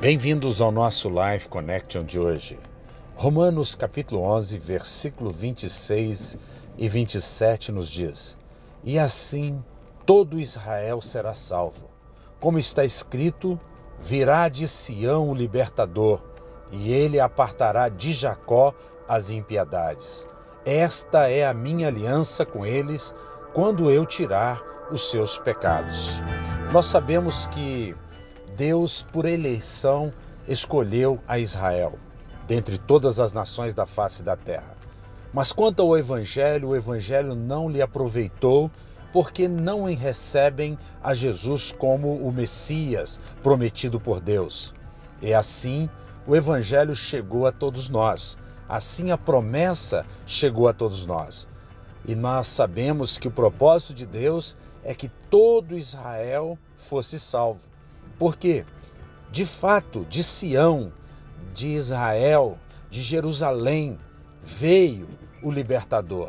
Bem-vindos ao nosso Life Connection de hoje. Romanos capítulo 11, versículo 26 e 27 nos diz: E assim todo Israel será salvo. Como está escrito, virá de Sião o libertador, e ele apartará de Jacó as impiedades. Esta é a minha aliança com eles quando eu tirar os seus pecados. Nós sabemos que Deus, por eleição, escolheu a Israel dentre todas as nações da face da terra. Mas quanto ao Evangelho, o Evangelho não lhe aproveitou porque não recebem a Jesus como o Messias prometido por Deus. E assim o Evangelho chegou a todos nós, assim a promessa chegou a todos nós. E nós sabemos que o propósito de Deus é que todo Israel fosse salvo. Por quê? De fato, de Sião, de Israel, de Jerusalém, veio o libertador.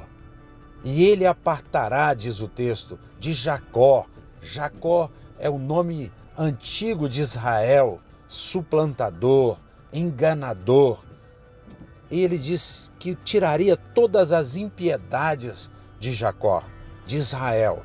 E ele apartará, diz o texto, de Jacó. Jacó é o nome antigo de Israel, suplantador, enganador. Ele diz que tiraria todas as impiedades de Jacó, de Israel.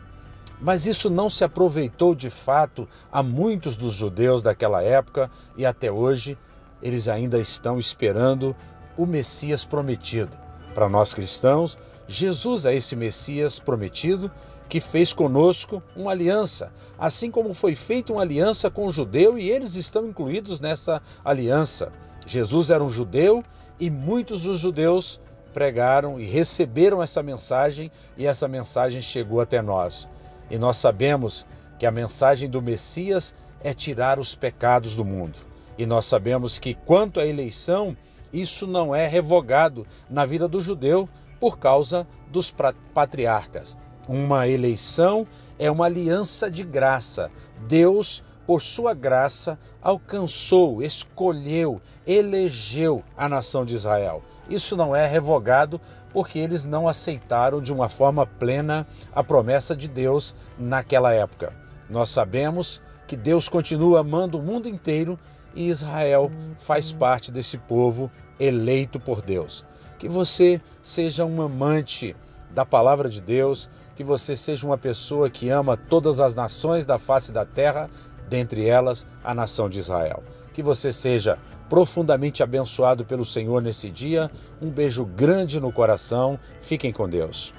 Mas isso não se aproveitou de fato a muitos dos judeus daquela época e até hoje eles ainda estão esperando o Messias prometido. Para nós cristãos, Jesus é esse Messias prometido que fez conosco uma aliança, assim como foi feita uma aliança com o judeu e eles estão incluídos nessa aliança. Jesus era um judeu e muitos dos judeus pregaram e receberam essa mensagem e essa mensagem chegou até nós. E nós sabemos que a mensagem do Messias é tirar os pecados do mundo. E nós sabemos que quanto à eleição, isso não é revogado na vida do judeu por causa dos patriarcas. Uma eleição é uma aliança de graça. Deus, por sua graça, alcançou, escolheu, elegeu a nação de Israel. Isso não é revogado porque eles não aceitaram de uma forma plena a promessa de Deus naquela época. Nós sabemos que Deus continua amando o mundo inteiro e Israel faz parte desse povo eleito por Deus. Que você seja um amante da palavra de Deus, que você seja uma pessoa que ama todas as nações da face da terra, dentre elas a nação de Israel. Que você seja profundamente abençoado pelo Senhor nesse dia. Um beijo grande no coração. Fiquem com Deus.